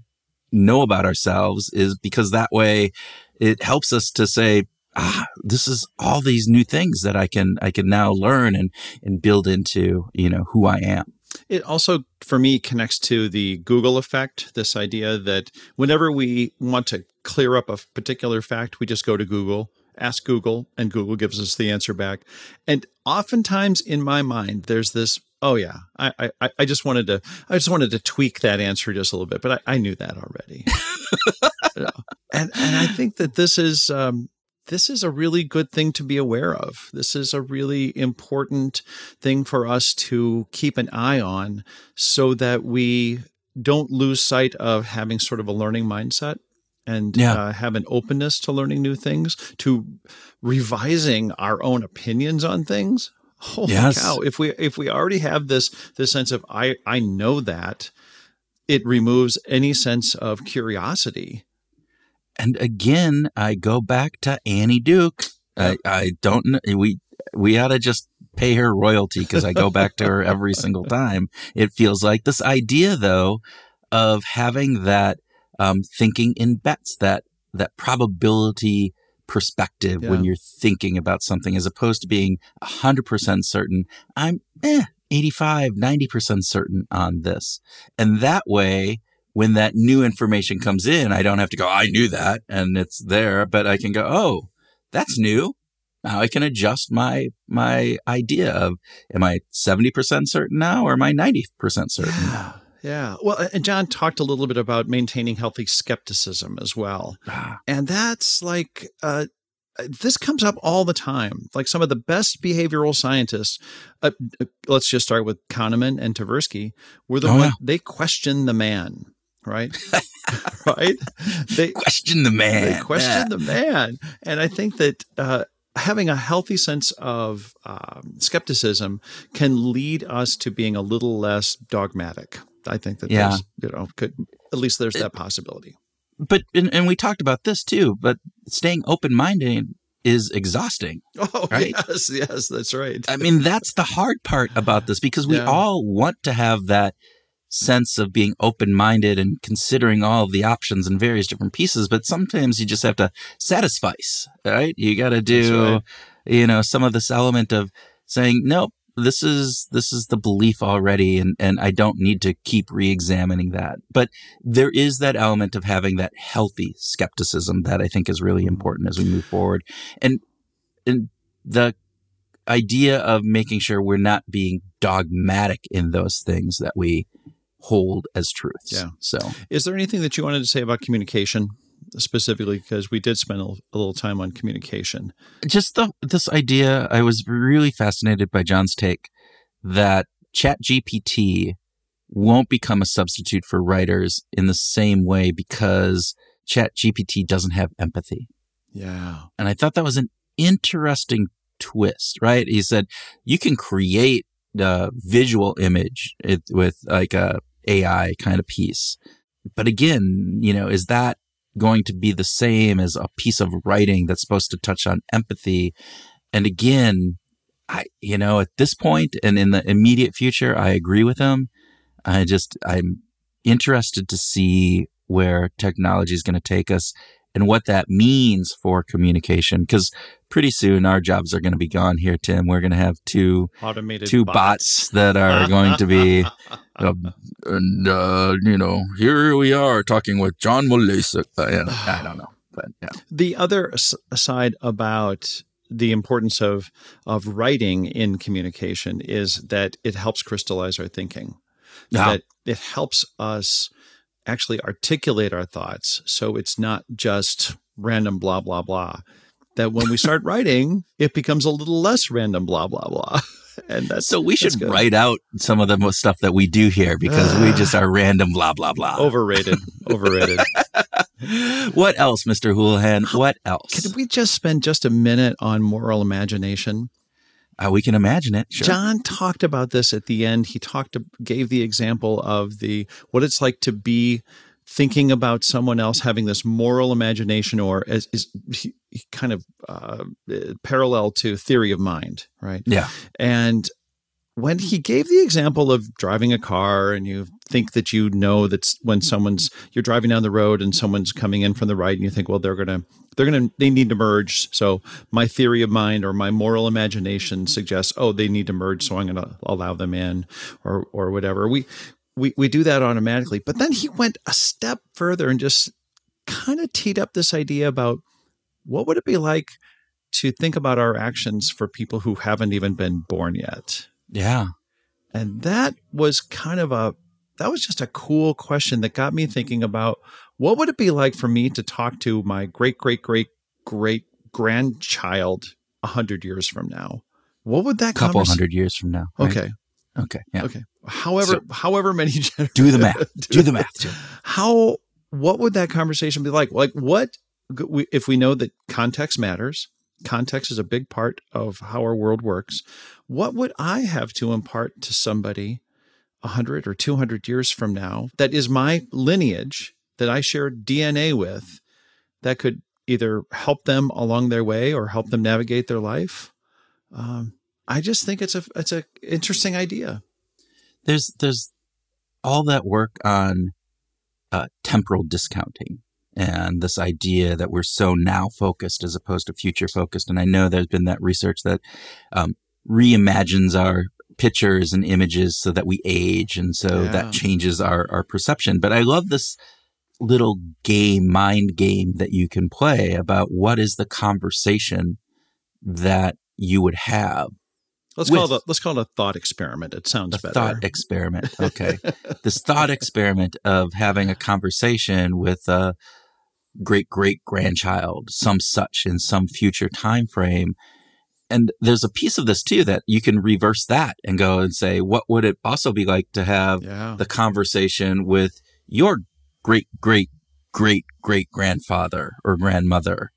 know about ourselves is because that way it helps us to say, ah, this is all these new things that I can, I can now learn and, and build into, you know, who I am. It also, for me, connects to the Google effect. This idea that whenever we want to clear up a particular fact, we just go to Google, ask Google, and Google gives us the answer back. And oftentimes, in my mind, there's this. Oh yeah, I I, I just wanted to I just wanted to tweak that answer just a little bit, but I, I knew that already. and and I think that this is um, this is a really good thing to be aware of. This is a really important thing for us to keep an eye on so that we don't lose sight of having sort of a learning mindset and yeah. uh, have an openness to learning new things, to revising our own opinions on things. Holy yes. cow! If we if we already have this this sense of I I know that, it removes any sense of curiosity and again, I go back to Annie Duke. I, I don't know. We, we ought to just pay her royalty because I go back to her every single time. It feels like this idea though of having that, um, thinking in bets, that, that probability perspective yeah. when you're thinking about something as opposed to being 100% certain. I'm eh, 85, 90% certain on this. And that way, when that new information comes in, I don't have to go, I knew that and it's there, but I can go, oh, that's new. Now I can adjust my, my idea of, am I 70% certain now or am I 90% certain? Yeah. Well, and John talked a little bit about maintaining healthy skepticism as well. Ah. And that's like, uh, this comes up all the time. Like some of the best behavioral scientists, uh, uh let's just start with Kahneman and Tversky, were the oh, one, yeah. they question the man right? right? They question the man. They question yeah. the man, and I think that uh, having a healthy sense of um, skepticism can lead us to being a little less dogmatic. I think that yeah. you know could at least there's that possibility. But and, and we talked about this too. But staying open minded is exhausting. Oh, right? yes, yes, that's right. I mean, that's the hard part about this because we yeah. all want to have that sense of being open minded and considering all of the options and various different pieces. But sometimes you just have to satisfy, right? You got to do, right. you know, some of this element of saying, nope, this is this is the belief already and and I don't need to keep re-examining that. But there is that element of having that healthy skepticism that I think is really important as we move forward. And and the idea of making sure we're not being dogmatic in those things that we hold as truths. Yeah. So, is there anything that you wanted to say about communication? Specifically because we did spend a, little time on communication. Just the, this idea, I was really fascinated by John's take that Chat GPT won't become a substitute for writers in the same way because Chat GPT doesn't have empathy. Yeah. And I thought that was an interesting twist, right? He said you can create a visual image with like a AI kind of piece. But again, you know, is that going to be the same as a piece of writing that's supposed to touch on empathy? And again, I, you know, at this point and in the immediate future, I agree with him. I just, I'm interested to see where technology is going to take us and what that means for communication. Because pretty soon our jobs are going to be gone here, Tim. We're going to have two automated two bots, bots that are going to be, uh, and uh, you know, here we are talking with John Malesic. Uh, I don't know, but yeah. The other side about the importance of of writing in communication is that it helps crystallize our thinking. Yeah. That it helps us actually articulate our thoughts. So it's not just random blah, blah, blah. That when we start writing, it becomes a little less random blah, blah, blah. And that's so we should write out some of the stuff that we do here because we just are random blah, blah, blah. Overrated. Overrated. what else, Mr. Houlihan? What else? Can we just spend just a minute on moral imagination? Uh, we can imagine it. Sure. John talked about this at the end. He talked, gave the example of the what it's like to be thinking about someone else having this moral imagination, or as is kind of uh, parallel to theory of mind, right? Yeah. And when he gave the example of driving a car and you think that you know that's when someone's mm-hmm. you're driving down the road and someone's coming in from the right and you think well they're going to they're going to they need to merge. So my theory of mind or my moral imagination suggests oh they need to merge so i'm going to allow them in or or whatever. We we we do that automatically. But then he went a step further and just kind of teed up this idea about what would it be like to think about our actions for people who haven't even been born yet yeah. And that was kind of a that was just a cool question that got me thinking about what would it be like for me to talk to my great great great great grandchild a hundred years from now? What would that couple hundred years from now? Right? Okay. Okay. Yeah. Okay. However, so, however many generations. Do the math. do the math. Too. How? What would that conversation be like? Like what? If we know that context matters, context is a big part of how our world works. What would I have to impart to somebody 100 or 200 years from now that is my lineage that I share DNA with that could either help them along their way or help them navigate their life? Um, I just think it's a it's a interesting idea. There's there's all that work on uh, temporal discounting and this idea that we're so now focused as opposed to future focused. And I know there's been that research that um, reimagines our pictures and images so that we age. And so yeah. that changes our, our perception. But I love this little game, mind game that you can play about what is the conversation that you would have. Let's call it a, let's call it a thought experiment. It sounds a better. Thought experiment. Okay. this thought experiment of having a conversation with a great great grandchild, some such in some future time frame. And there's a piece of this too that you can reverse that and go and say, what would it also be like to have yeah. the conversation with your great great great great grandfather or grandmother?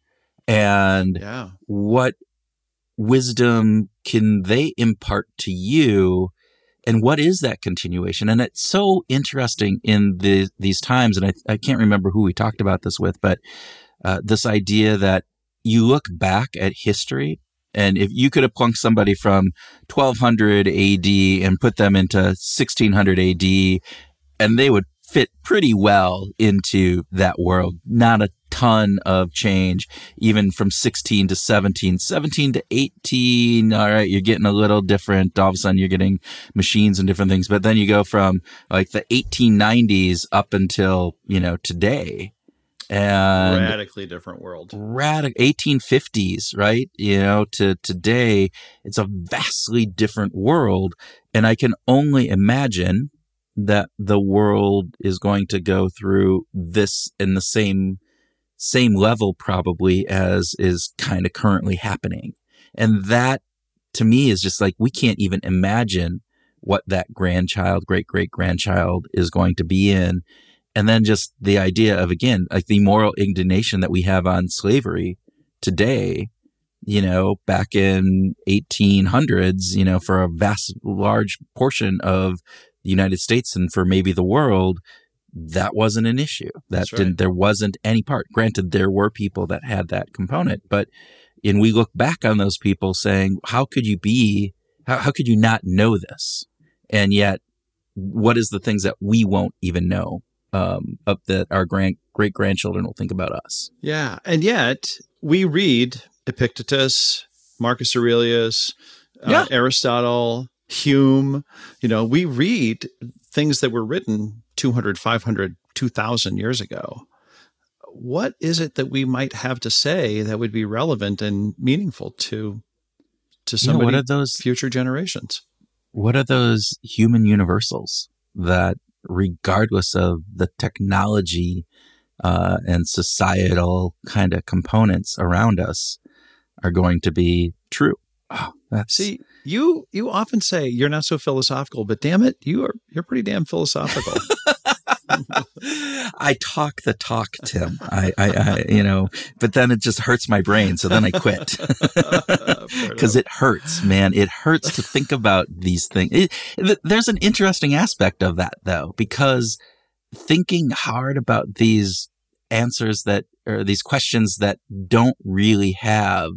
And yeah. what wisdom can they impart to you and what is that continuation? And it's so interesting in the, these times. And I, I can't remember who we talked about this with, but uh, this idea that you look back at history and if you could have plunked somebody from 1200 AD and put them into 1600 AD and they would fit pretty well into that world. Not a ton of change, even from 16 to 17, 17 to 18. All right, you're getting a little different. All of a sudden, you're getting machines and different things. But then you go from like the 1890s up until, you know, today. And radically different world. Radic 1850s, right? You know, to today, it's a vastly different world. And I can only imagine that the world is going to go through this in the same same level probably as is kind of currently happening. And that to me is just like we can't even imagine what that grandchild, great great grandchild is going to be in. And then just the idea of again, like the moral indignation that we have on slavery today, you know, back in 1800s, you know, for a vast, large portion of the United States and for maybe the world, that wasn't an issue. That right. didn't, there wasn't any part. Granted, there were people that had that component, but, and we look back on those people saying, how could you be, how, how could you not know this? And yet, what is the things that we won't even know, um, of that our grand, great grandchildren will think about us? Yeah. And yet we read Epictetus, Marcus Aurelius, uh, yeah. Aristotle, Hume. You know, we read things that were written 200, 500, 2000 years ago. What is it that we might have to say that would be relevant and meaningful to to somebody what are those future generations? What are those human universals that regardless of the technology uh, and societal kind of components around us are going to be true? Oh, that's see you you often say you're not so philosophical, but damn it, you are you're pretty damn philosophical. I talk the talk, Tim. I, I, I, you know, but then it just hurts my brain. So then I quit because it hurts, man. It hurts to think about these things. It, there's an interesting aspect of that though, because thinking hard about these answers that, or these questions that don't really have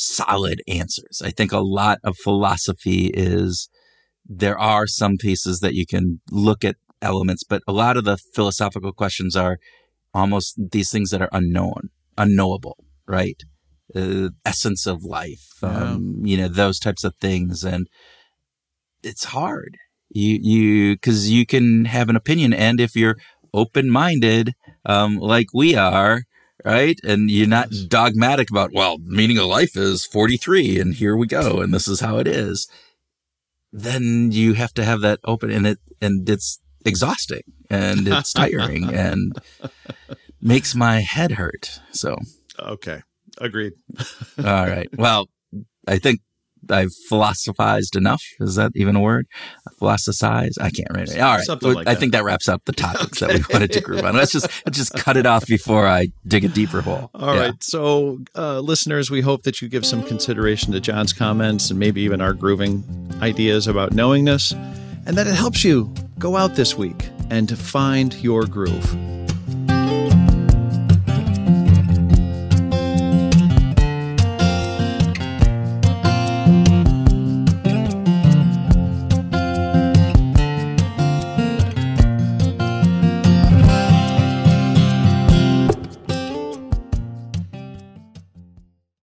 solid answers. I think a lot of philosophy is there are some pieces that you can look at elements, but a lot of the philosophical questions are almost these things that are unknown, unknowable, right? Uh, essence of life, yeah. um, you know, those types of things. And it's hard. You, you, cause you can have an opinion. And if you're open minded, um, like we are, right? And you're not dogmatic about, well, meaning of life is 43 and here we go. And this is how it is. Then you have to have that open and it, and it's exhausting and it's tiring and makes my head hurt. So, okay. Agreed. All right. Well, I think I've philosophized enough. Is that even a word? Philosophize? I can't remember. All right. Something like I that. think that wraps up the topics okay. that we wanted to group on. Let's just let's just cut it off before I dig a deeper hole. All yeah. right. So, uh, listeners, we hope that you give some consideration to John's comments and maybe even our grooving ideas about knowingness, and that it helps you go out this week and to find your groove.